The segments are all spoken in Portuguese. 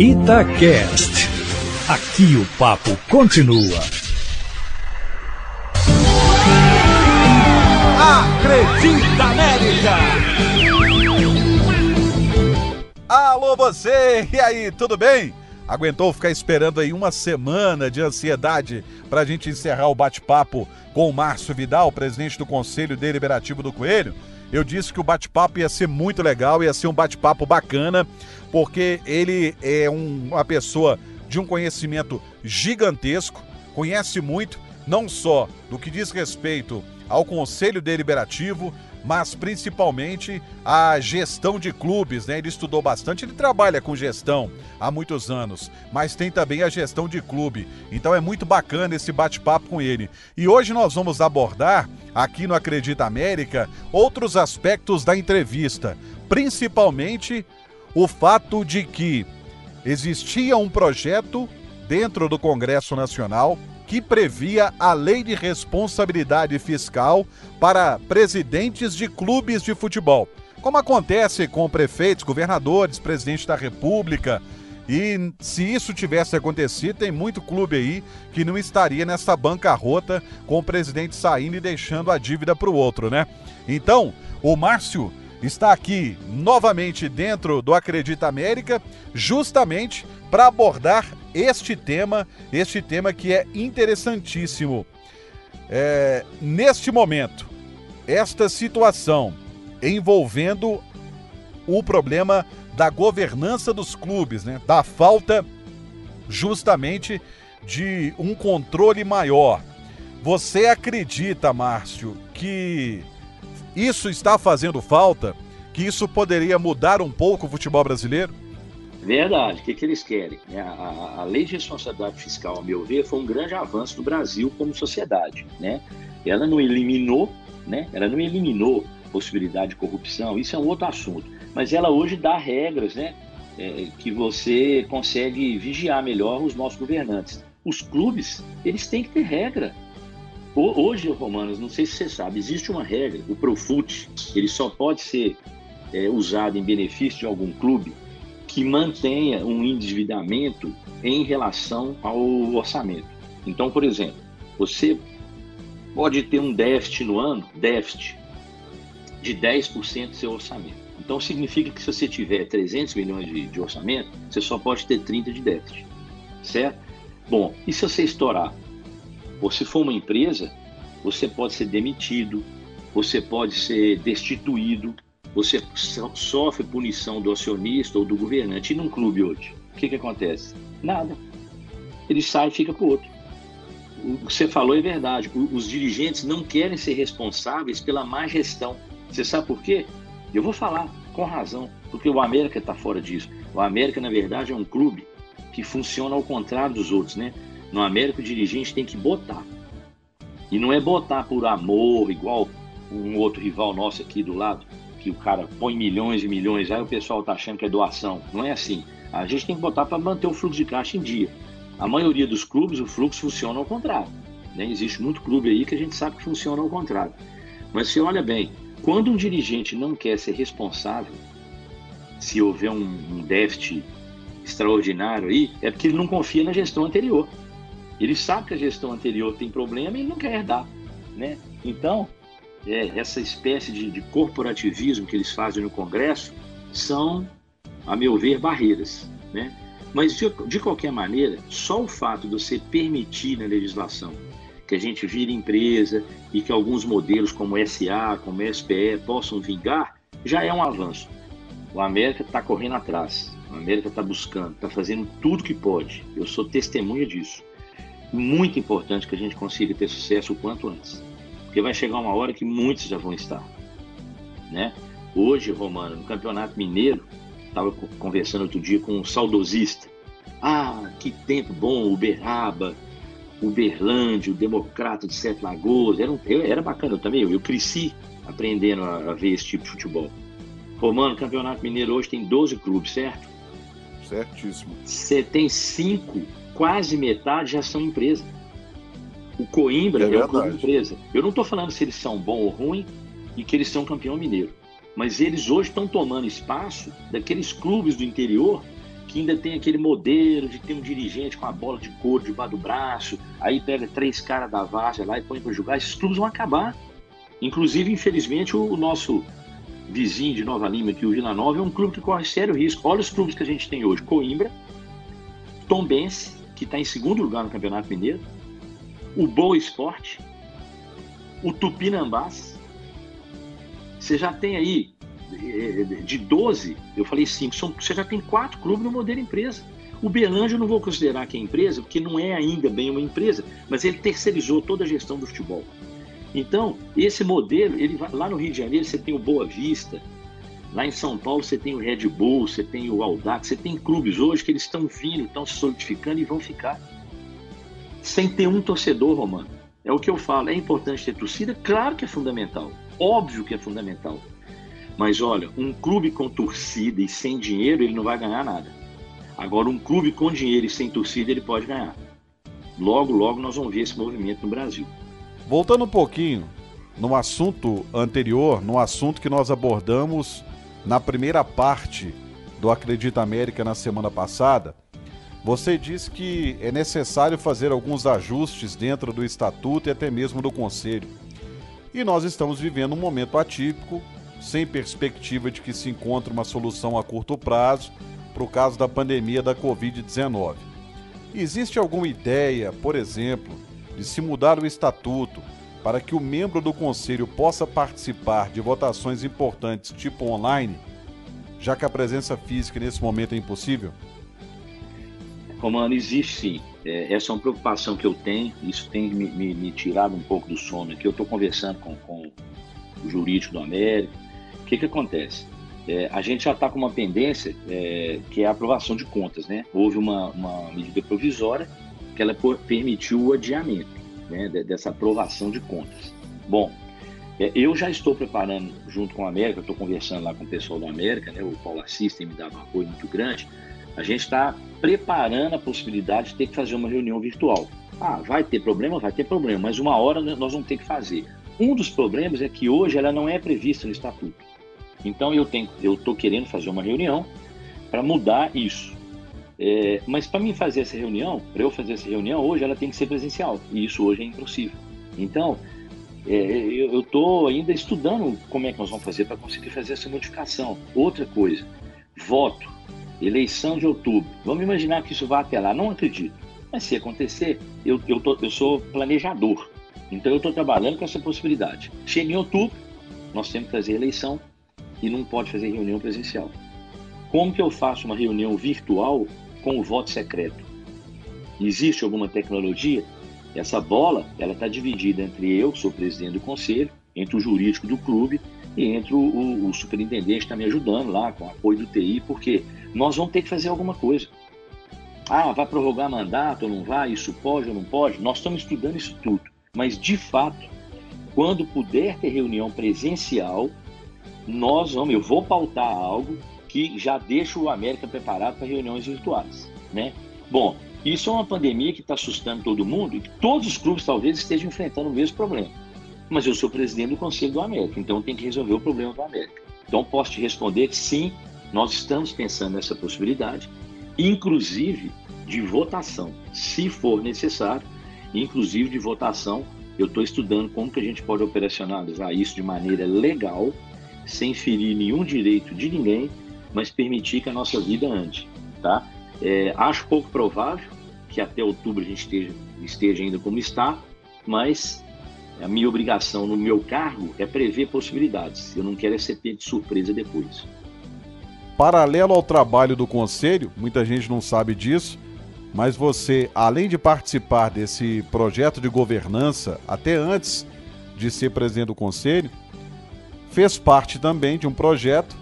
Itacast. Aqui o papo continua. Acredita América! Alô você, e aí, tudo bem? Aguentou ficar esperando aí uma semana de ansiedade para a gente encerrar o bate-papo com o Márcio Vidal, presidente do Conselho Deliberativo do Coelho? Eu disse que o bate-papo ia ser muito legal, ia ser um bate-papo bacana, porque ele é um, uma pessoa de um conhecimento gigantesco, conhece muito, não só do que diz respeito ao Conselho Deliberativo, mas principalmente a gestão de clubes, né? Ele estudou bastante, ele trabalha com gestão há muitos anos, mas tem também a gestão de clube. Então é muito bacana esse bate-papo com ele. E hoje nós vamos abordar aqui no Acredita América outros aspectos da entrevista, principalmente o fato de que existia um projeto dentro do Congresso Nacional que previa a lei de responsabilidade fiscal para presidentes de clubes de futebol. Como acontece com prefeitos, governadores, presidente da República. E se isso tivesse acontecido, tem muito clube aí que não estaria nessa bancarrota com o presidente saindo e deixando a dívida para o outro, né? Então, o Márcio está aqui novamente dentro do Acredita América, justamente para abordar este tema, este tema que é interessantíssimo. É, neste momento, esta situação envolvendo o problema da governança dos clubes, né? da falta justamente de um controle maior. Você acredita, Márcio, que isso está fazendo falta? Que isso poderia mudar um pouco o futebol brasileiro? Verdade. O que, que eles querem? É, a, a, a, lei de responsabilidade fiscal, ao meu ver, foi um grande avanço do Brasil como sociedade. Né? Ela não eliminou, né? ela não eliminou possibilidade de corrupção, isso é um outro assunto. Mas ela hoje dá regras né? É, que você consegue vigiar melhor os nossos governantes. Os clubes, eles têm que ter regra. Hoje, Romanos, não sei se você sabe, existe uma regra, o Profut, ele só pode ser é, usado em benefício de algum clube que mantenha um endividamento em relação ao orçamento. Então, por exemplo, você pode ter um déficit no ano, déficit de 10% do seu orçamento. Então, significa que se você tiver 300 milhões de, de orçamento, você só pode ter 30 de déficit, certo? Bom, e se você estourar? Ou se for uma empresa, você pode ser demitido, você pode ser destituído, você sofre punição do acionista ou do governante. E num clube hoje, o que, que acontece? Nada. Ele sai e fica para o outro. O que você falou é verdade. Os dirigentes não querem ser responsáveis pela má gestão. Você sabe por quê? Eu vou falar com razão, porque o América está fora disso. O América, na verdade, é um clube que funciona ao contrário dos outros, né? No América, o dirigente tem que botar. E não é botar por amor, igual um outro rival nosso aqui do lado que o cara põe milhões e milhões, aí o pessoal tá achando que é doação. Não é assim. A gente tem que botar para manter o fluxo de caixa em dia. A maioria dos clubes, o fluxo funciona ao contrário. Né? Existe muito clube aí que a gente sabe que funciona ao contrário. Mas se olha bem, quando um dirigente não quer ser responsável, se houver um, um déficit extraordinário aí, é porque ele não confia na gestão anterior. Ele sabe que a gestão anterior tem problema e ele não quer herdar. Né? Então, é, essa espécie de, de corporativismo que eles fazem no Congresso são, a meu ver, barreiras. Né? Mas, de, de qualquer maneira, só o fato de você permitir na legislação que a gente vire empresa e que alguns modelos como SA, como SPE possam vingar, já é um avanço. O América está correndo atrás, o América está buscando, está fazendo tudo que pode. Eu sou testemunha disso. Muito importante que a gente consiga ter sucesso o quanto antes. Porque vai chegar uma hora que muitos já vão estar. Né? Hoje, Romano, no Campeonato Mineiro, estava conversando outro dia com um saudosista. Ah, que tempo bom, Uberaba, Uberlândia, o Democrata de Sete Lagoas. Era, um, era bacana eu também. Eu, cresci aprendendo a, a, ver esse tipo de futebol. Romano, Campeonato Mineiro hoje tem 12 clubes, certo? Certíssimo. Você tem cinco, quase metade já são empresas. O Coimbra é, é um clube empresa. Eu não estou falando se eles são bom ou ruim e que eles são campeão mineiro. Mas eles hoje estão tomando espaço daqueles clubes do interior que ainda tem aquele modelo de ter um dirigente com a bola de couro debaixo do braço, aí pega três caras da várzea lá e põe para jogar, esses clubes vão acabar. Inclusive, infelizmente, o, nosso vizinho de Nova Lima, aqui, o Vila Nova, é um clube que corre sério risco. Olha os clubes que a gente tem hoje: Coimbra, Tombense, que está em segundo lugar no Campeonato Mineiro, o Boa Esporte, o Tupinambás. Você já tem aí eh, de 12, eu falei 5, você já tem quatro clubes no modelo empresa. O Belândia eu não vou considerar que é empresa, porque não é ainda bem uma empresa, mas ele terceirizou toda a gestão do futebol. Então, esse modelo, ele vai, lá no Rio de Janeiro você tem o Boa Vista, lá em São Paulo você tem o Red Bull, você tem o Audax, você tem clubes hoje que eles estão vindo, estão se solidificando e vão ficar. Sem ter um torcedor, Romano. É o que eu falo, é importante ter torcida? Claro que é fundamental. Óbvio que é fundamental. Mas olha, um clube com torcida e sem dinheiro, ele não vai ganhar nada. Agora, um clube com dinheiro e sem torcida, ele pode ganhar. Logo, logo nós vamos ver esse movimento no Brasil. Voltando um pouquinho no assunto anterior, no assunto que nós abordamos na primeira parte do Acredita América na semana passada, você disse que é necessário fazer alguns ajustes dentro do estatuto e até mesmo do conselho. E nós estamos vivendo um momento atípico, sem perspectiva de que se encontre uma solução a curto prazo para o caso da pandemia da Covid-19. Existe alguma ideia, por exemplo, de se mudar o estatuto para que o membro do conselho possa participar de votações importantes tipo online, já que a presença física nesse momento é impossível? Romano, existe sim. É, essa é uma preocupação que eu tenho, isso tem me, me, me tirado um pouco do sono aqui. Eu estou conversando com, com, o jurídico do América. O que, que acontece? É, a gente já está com uma pendência é, que é a aprovação de contas. Né? Houve uma, uma medida provisória que ela permitiu o adiamento né, dessa aprovação de contas. Bom, é, eu já estou preparando, junto com a América, estou conversando lá com o pessoal da América, né, o Paulo Assis tem me dado um apoio muito grande, a gente está preparando a possibilidade de ter que fazer uma reunião virtual. Ah, vai ter problema? Vai ter problema, mas uma hora nós vamos ter que fazer. Um dos problemas é que hoje ela não é prevista no estatuto. Então eu tenho, eu estou querendo fazer uma reunião para mudar isso. É, mas para mim fazer essa reunião, para eu fazer essa reunião, hoje ela tem que ser presencial. E isso hoje é impossível. Então, é, eu estou ainda estudando como é que nós vamos fazer para conseguir fazer essa modificação. Outra coisa, voto, eleição de outubro. Vamos imaginar que isso vá até lá. Não acredito. Mas se acontecer, eu, eu, tô, eu sou planejador. Então eu estou trabalhando com essa possibilidade. Chega em outubro, nós temos que fazer eleição e não pode fazer reunião presencial. Como que eu faço uma reunião virtual com o voto secreto. Existe alguma tecnologia? Essa bola, ela está dividida entre eu, que sou presidente do conselho, entre o jurídico do clube e entre o, o, o superintendente que está me ajudando lá, com apoio do TI, porque nós vamos ter que fazer alguma coisa. Ah, vai prorrogar mandato ou não vai? Isso pode ou não pode? Nós estamos estudando isso tudo. Mas, de fato, quando puder ter reunião presencial, nós vamos, eu vou pautar algo que já deixa o América preparado para reuniões virtuais, né? Bom, isso é uma pandemia que está assustando todo mundo e que todos os clubes talvez estejam enfrentando o mesmo problema. Mas eu sou presidente do Conselho do América, então tem que resolver o problema do América. Então posso te responder que sim, nós estamos pensando nessa possibilidade, inclusive de votação, se for necessário, inclusive de votação. Eu estou estudando como que a gente pode operacionalizar isso de maneira legal, sem ferir nenhum direito de ninguém mas permitir que a nossa vida ande, tá? É, acho pouco provável que até outubro a gente esteja, esteja ainda como está, mas a minha obrigação no meu cargo é prever possibilidades. Eu não quero é ser pego de surpresa depois. Paralelo ao trabalho do conselho, muita gente não sabe disso, mas você, além de participar desse projeto de governança, até antes de ser presidente do conselho, fez parte também de um projeto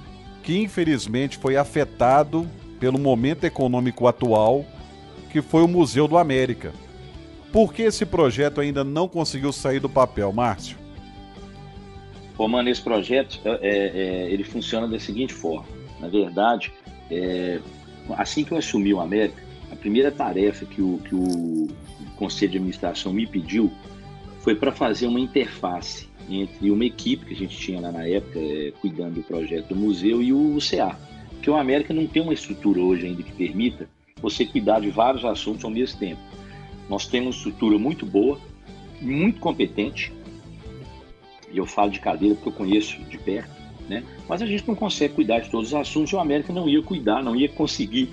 que infelizmente foi afetado pelo momento econômico atual, que foi o Museu do América. Por que esse projeto ainda não conseguiu sair do papel, Márcio? Romano, esse projeto é, é, é, ele funciona da seguinte forma. Na verdade, é, assim que eu assumi o América, a primeira tarefa que o, que o Conselho de Administração me pediu foi para fazer uma interface entre uma equipe que a gente tinha lá na época, é, cuidando do projeto do museu, e o CA, Porque o América não tem uma estrutura hoje ainda que permita você cuidar de vários assuntos ao mesmo tempo. Nós temos uma estrutura muito boa, muito competente, e eu falo de cadeira porque eu conheço de perto, né? mas a gente não consegue cuidar de todos os assuntos e o América não ia cuidar, não ia conseguir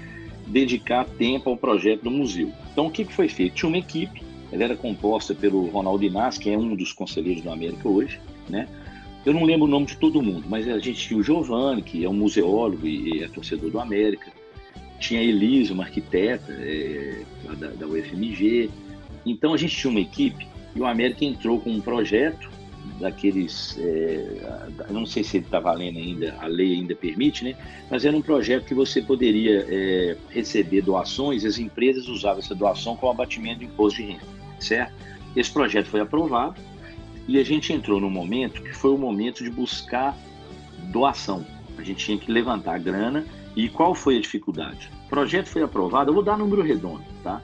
dedicar tempo ao projeto do museu. Então, o que foi feito? Tinha uma equipe, ela era composta pelo Ronaldo Inácio, que é um dos conselheiros do América hoje, né? Eu não lembro o nome de todo mundo, mas a gente tinha o Giovanni, que é um museólogo e é torcedor do América. Tinha a Elisa, uma arquiteta é, da, da UFMG. Então a gente tinha uma equipe e o América entrou com um projeto daqueles, é, não sei se ele está valendo ainda, a lei ainda permite, né? Mas era um projeto que você poderia é, receber doações, as empresas usavam essa doação como abatimento de imposto de renda, certo? Esse projeto foi aprovado e a gente entrou no momento que foi o momento de buscar doação. A gente tinha que levantar a grana e qual foi a dificuldade? O projeto foi aprovado, eu vou dar número redondo, tá?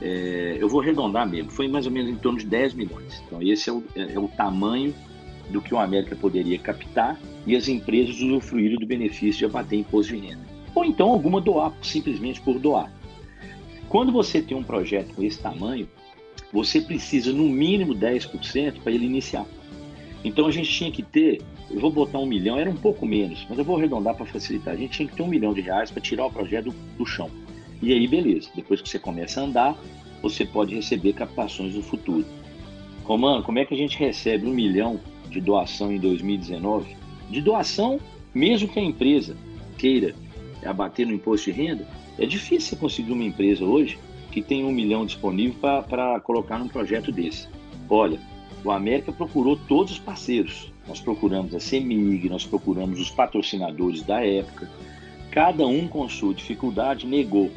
É, eu vou arredondar mesmo, foi mais ou menos em torno de 10 milhões. Então, esse é o, é, é o tamanho do que o América poderia captar e as empresas usufruírem do benefício de abater imposto de renda. Ou então alguma doar, simplesmente por doar. Quando você tem um projeto com esse tamanho, você precisa no mínimo 10% para ele iniciar. Então a gente tinha que ter, eu vou botar um milhão, era um pouco menos, mas eu vou arredondar para facilitar. A gente tinha que ter um milhão de reais para tirar o projeto do, chão. E aí, beleza, depois que você começa a andar, você pode receber captações no futuro. Romano, como é que a gente recebe um milhão de doação em 2019? De doação, mesmo que a empresa queira abater no imposto de renda, é difícil você conseguir uma empresa hoje que tem um milhão disponível para colocar num projeto desse. Olha, o América procurou todos os parceiros. Nós procuramos a CEMIG, nós procuramos os patrocinadores da época. Cada um com sua dificuldade negou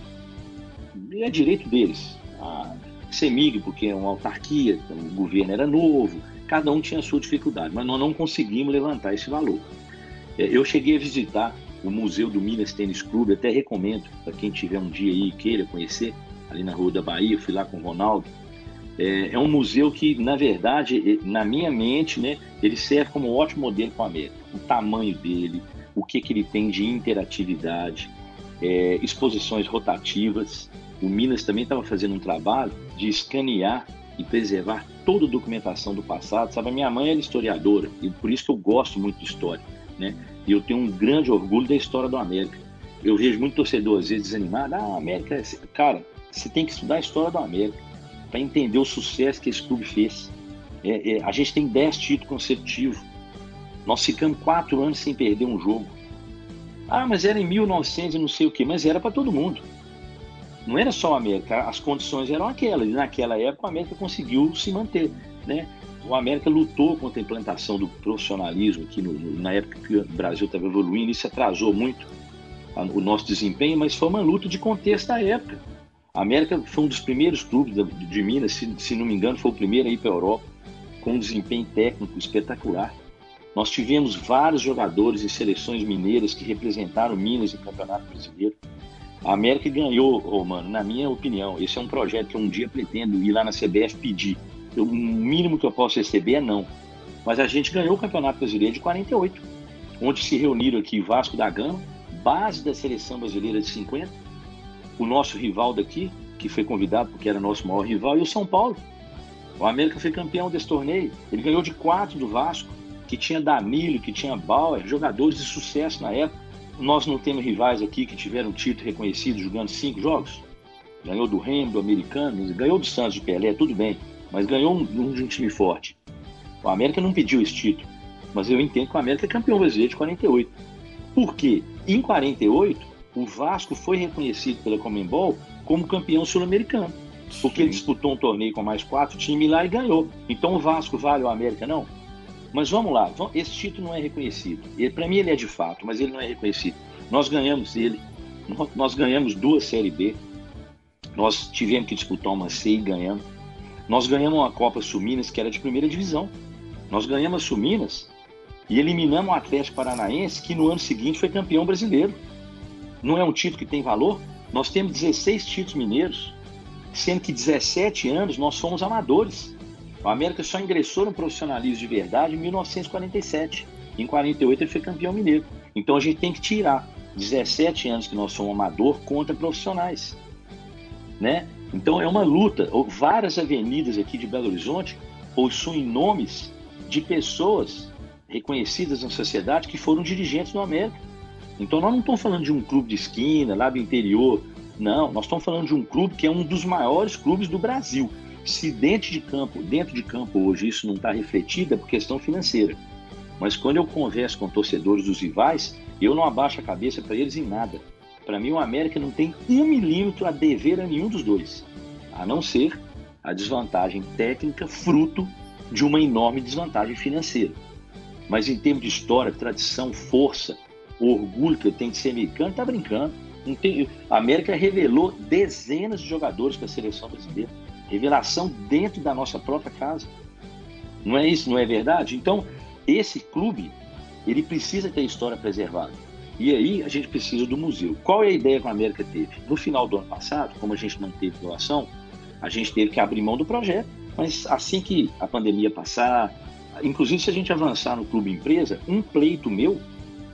e é direito deles. A CEMIG, porque é uma autarquia, então o governo era novo, cada um tinha sua dificuldade, mas nós não conseguimos levantar esse valor. É, eu cheguei a visitar o Museu do Minas Tênis Clube, até recomendo para quem tiver um dia aí e queira conhecer, ali na Rua da Bahia, fui lá com o Ronaldo. É, é, um museu que, na verdade, na minha mente, né, ele serve como um ótimo modelo para a América. O tamanho dele, o que, que ele tem de interatividade, é, exposições rotativas, o Minas também estava fazendo um trabalho de escanear e preservar toda a documentação do passado. Sabe, a minha mãe era historiadora e por isso que eu gosto muito de história, né? E eu tenho um grande orgulho da história do América. Eu vejo muito torcedor às vezes desanimado. Ah, América, cara, você tem que estudar a história do América para entender o sucesso que esse clube fez. É, é, a gente tem 10 títulos consecutivos. Nós ficamos quatro anos sem perder um jogo. Ah, mas era em 1900 e não sei o quê, mas era para todo mundo não era só a América, as condições eram aquelas, e naquela época a América conseguiu se manter, né? O América lutou contra a implantação do profissionalismo aqui no, no, na época que o Brasil estava evoluindo, isso atrasou muito a, o nosso desempenho, mas foi uma luta de contexto da época. A América foi um dos primeiros clubes de, Minas, se, se, não me engano, foi o primeiro a ir para a Europa, com um desempenho técnico espetacular. Nós tivemos vários jogadores e seleções mineiras que representaram Minas no Campeonato Brasileiro. A América ganhou, Romano, na minha opinião. Esse é um projeto que um dia pretendo ir lá na CBF pedir. o mínimo que eu posso receber é não. Mas a gente ganhou o Campeonato Brasileiro de 48, onde se reuniram aqui Vasco da Gama, base da seleção brasileira de 50, o nosso rival daqui, que foi convidado porque era nosso maior rival, e o São Paulo. O América foi campeão desse torneio. Ele ganhou de quatro do Vasco, que tinha Danilo, que tinha Bauer, jogadores de sucesso na época. Nós não temos rivais aqui que tiveram título reconhecido jogando cinco jogos. Ganhou do Remo, do Americano, ganhou do Santos de Pelé, tudo bem. Mas ganhou um, um de um time forte. O América não pediu esse título. Mas eu entendo que o América é campeão brasileiro de 48. Por quê? Em 48, o Vasco foi reconhecido pela Comembol como campeão sul-americano. Porque ele disputou um torneio com mais quatro times lá e ganhou. Então o Vasco vale o América, não? Mas vamos lá, esse título não é reconhecido. Para mim ele é de fato, mas ele não é reconhecido. Nós ganhamos ele, nós ganhamos duas Série B, nós tivemos que disputar uma C e ganhamos. Nós ganhamos uma Copa Suminas que era de primeira divisão. Nós ganhamos a Suminas e eliminamos o Atlético Paranaense, que no ano seguinte foi campeão brasileiro. Não é um título que tem valor? Nós temos 16 títulos mineiros, sendo que 17 anos nós fomos amadores. O América só ingressou no profissionalismo de verdade em 1947. Em 48 ele foi campeão mineiro. Então a gente tem que tirar 17 anos que nós somos amador contra profissionais, né? Então é uma luta. Várias avenidas aqui de Belo Horizonte possuem nomes de pessoas reconhecidas na sociedade que foram dirigentes do América. Então nós não estamos falando de um clube de esquina lá do interior, não. Nós estamos falando de um clube que é um dos maiores clubes do Brasil. Se dentro de campo, dentro de campo hoje isso não está refletido é por questão financeira. Mas quando eu converso com torcedores dos rivais, eu não abaixo a cabeça para eles em nada. Para mim, o América não tem um milímetro a dever a nenhum dos dois, a não ser a desvantagem técnica fruto de uma enorme desvantagem financeira. Mas em termos de história, tradição, força, orgulho que eu tenho de ser americano, tá brincando. Não tem... A América revelou dezenas de jogadores para a seleção brasileira. Revelação dentro da nossa própria casa. Não é isso, não é verdade? Então, esse clube, ele precisa ter história preservada. E aí a gente precisa do museu. Qual é a ideia que a América teve? No final do ano passado, como a gente não teve doação, a gente teve que abrir mão do projeto. Mas assim que a pandemia passar, inclusive se a gente avançar no clube empresa, um pleito meu,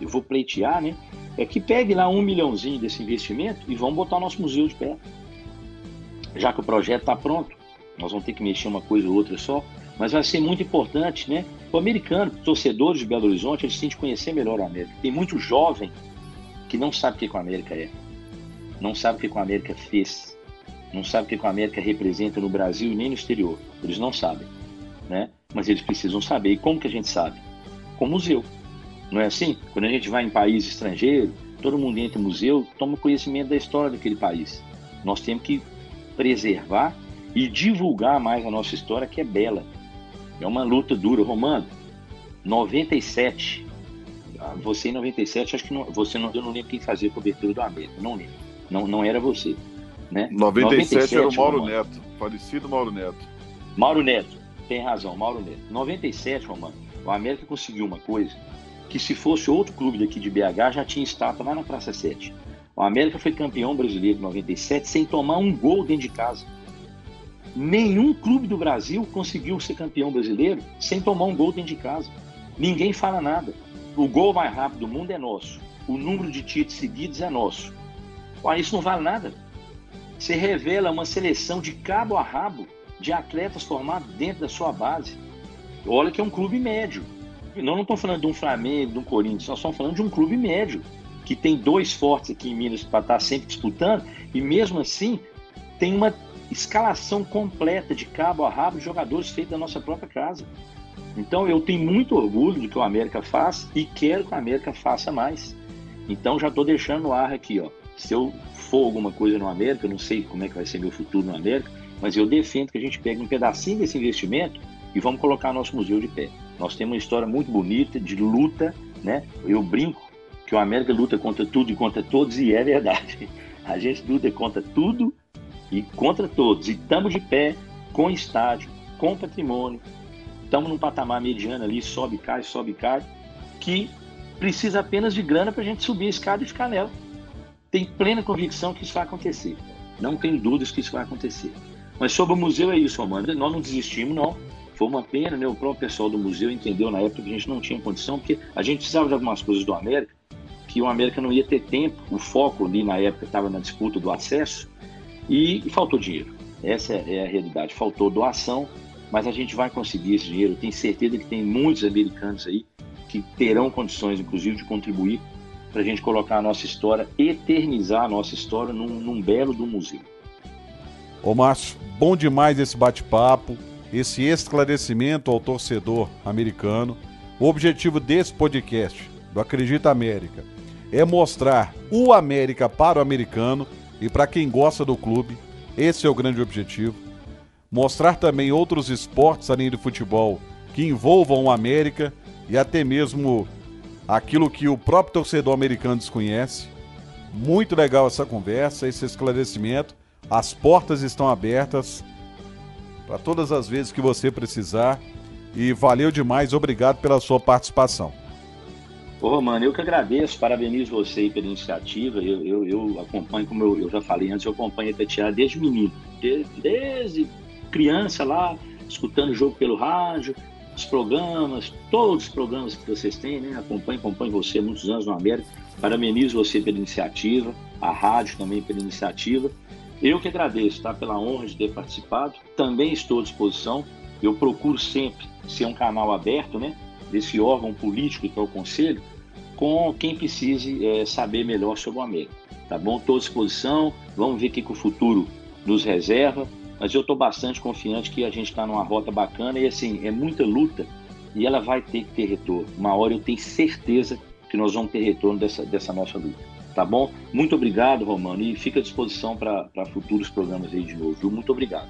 eu vou pleitear, né? É que pegue lá um milhãozinho desse investimento e vamos botar o nosso museu de pé. Já que o projeto está pronto, nós vamos ter que mexer uma coisa ou outra só, mas vai ser muito importante, né? O americano, torcedores de Belo Horizonte, eles têm de conhecer melhor o América. Tem muito jovem que não sabe o que, o América é, não sabe o que, o América fez, não sabe o que, que o América representa no Brasil e nem no exterior. Eles não sabem, né? Mas eles precisam saber. E como que a gente sabe? Com museu. Não é assim? Quando a gente vai em país estrangeiro, todo mundo entra no museu, toma conhecimento da história daquele país. Nós temos que preservar e divulgar mais a nossa história, que é bela. É uma luta dura. Romano, 97. Ah, você em 97, acho que não, você não, eu não lembro quem fazia a cobertura do América. Não lembro. Não, não era você. Né? 97, 97 era o Mauro Romano. Neto. Falecido Mauro Neto. Mauro Neto. Tem razão, Mauro Neto. 97, Romano. O América conseguiu uma coisa que se fosse outro clube daqui de BH já tinha estátua lá na Praça 7. O América foi campeão brasileiro em 97 sem tomar um gol dentro de casa. Nenhum clube do Brasil conseguiu ser campeão brasileiro sem tomar um gol dentro de casa. Ninguém fala nada. O gol mais rápido do mundo é nosso. O número de títulos seguidos é nosso. Isso não vale nada. Você revela uma seleção de cabo a rabo de atletas formados dentro da sua base. Olha que é um clube médio. Não estamos falando de um Flamengo, de um Corinthians, nós estamos falando de um clube médio, que tem dois fortes aqui em Minas para estar sempre disputando, e mesmo assim tem uma escalação completa de cabo a rabo de jogadores feitos da nossa própria casa. Então eu tenho muito orgulho do que o América faz e quero que o América faça mais. Então já estou deixando no ar aqui, ó. Se eu for alguma coisa no América, não sei como é que vai ser meu futuro no América, mas eu defendo que a gente pegue um pedacinho desse investimento e vamos colocar nosso museu de pé. Nós temos uma história muito bonita de luta, né? Eu brinco que o América luta contra tudo e contra todos e é verdade. A gente luta contra tudo e contra todos. E estamos de pé, com estádio, com patrimônio. Estamos num patamar mediano ali, sobe, cai, sobe, cai, que precisa apenas de grana para a gente subir a escada e ficar nela. Tem plena convicção que isso vai acontecer. Não tem dúvidas que isso vai acontecer. Mas sobre o museu é isso, Amanda. Nós não desistimos, não. Foi uma pena, né? O próprio pessoal do museu entendeu na época que a gente não tinha condição, porque a gente precisava de algumas coisas do América, que o América não ia ter tempo. O foco ali na época estava na disputa do acesso e, e faltou dinheiro. Essa é a realidade. Faltou doação, mas a gente vai conseguir esse dinheiro. Tenho certeza que tem muitos americanos aí que terão condições, inclusive, de contribuir para a gente colocar a nossa história, eternizar a nossa história num, num belo do museu. Ô Márcio, bom demais esse bate-papo, esse esclarecimento ao torcedor americano. O objetivo desse podcast, do Acredita América, é mostrar o América para o americano e para quem gosta do clube, esse é o grande objetivo. Mostrar também outros esportes além do futebol que envolvam o América e até mesmo aquilo que o próprio torcedor americano desconhece. Muito legal essa conversa, esse esclarecimento. As portas estão abertas para todas as vezes que você precisar. E valeu demais, obrigado pela sua participação. Ô, mano, eu que agradeço, parabenizo você pela iniciativa. Eu, eu, eu acompanho, como eu, eu, já falei antes, eu acompanho a Tatiana desde menino, desde, desde criança lá, escutando o jogo pelo rádio, os programas, todos os programas que vocês têm, né? Acompanho, acompanho você há muitos anos no América. Parabenizo você pela iniciativa, a rádio também pela iniciativa. Eu que agradeço, tá? Pela honra de ter participado. Também estou à disposição. Eu procuro sempre ser um canal aberto, né? Desse órgão político que é o Conselho, com quem precise é, saber melhor sobre o América. Tá bom? Estou à disposição. Vamos ver o que, que o futuro nos reserva. Mas eu estou bastante confiante que a gente está numa rota bacana e assim, é muita luta e ela vai ter que ter retorno. Uma hora eu tenho certeza que nós vamos ter retorno dessa, dessa nossa luta. Tá bom? Muito obrigado, Romano, e fica à disposição para futuros programas aí de novo. Viu? Muito obrigado.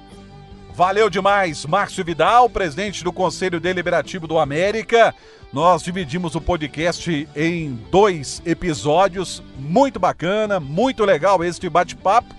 Valeu demais, Márcio Vidal, presidente do Conselho Deliberativo do América. Nós dividimos o podcast em dois episódios, muito bacana, muito legal este bate-papo.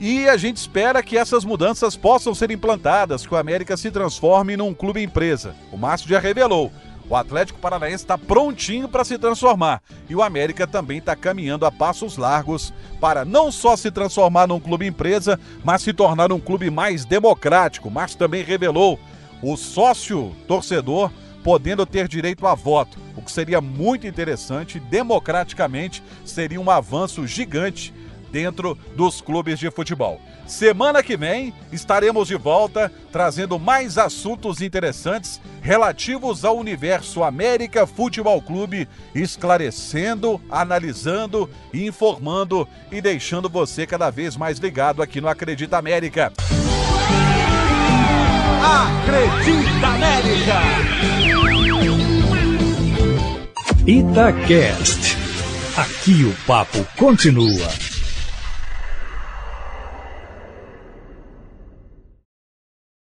E a gente espera que essas mudanças possam ser implantadas, que o América se transforme num clube empresa. O Márcio já revelou. O Atlético Paranaense está prontinho para se transformar e o América também está caminhando a passos largos para não só se transformar num clube empresa, mas se tornar um clube mais democrático. Márcio também revelou o sócio torcedor podendo ter direito a voto, o que seria muito interessante. Democraticamente seria um avanço gigante dentro dos clubes de futebol. Semana que vem estaremos de volta trazendo mais assuntos interessantes relativos ao universo América Futebol Clube, esclarecendo, analisando, informando e deixando você cada vez mais ligado aqui no Acredita América. Acredita América! Itacast. Aqui o papo continua.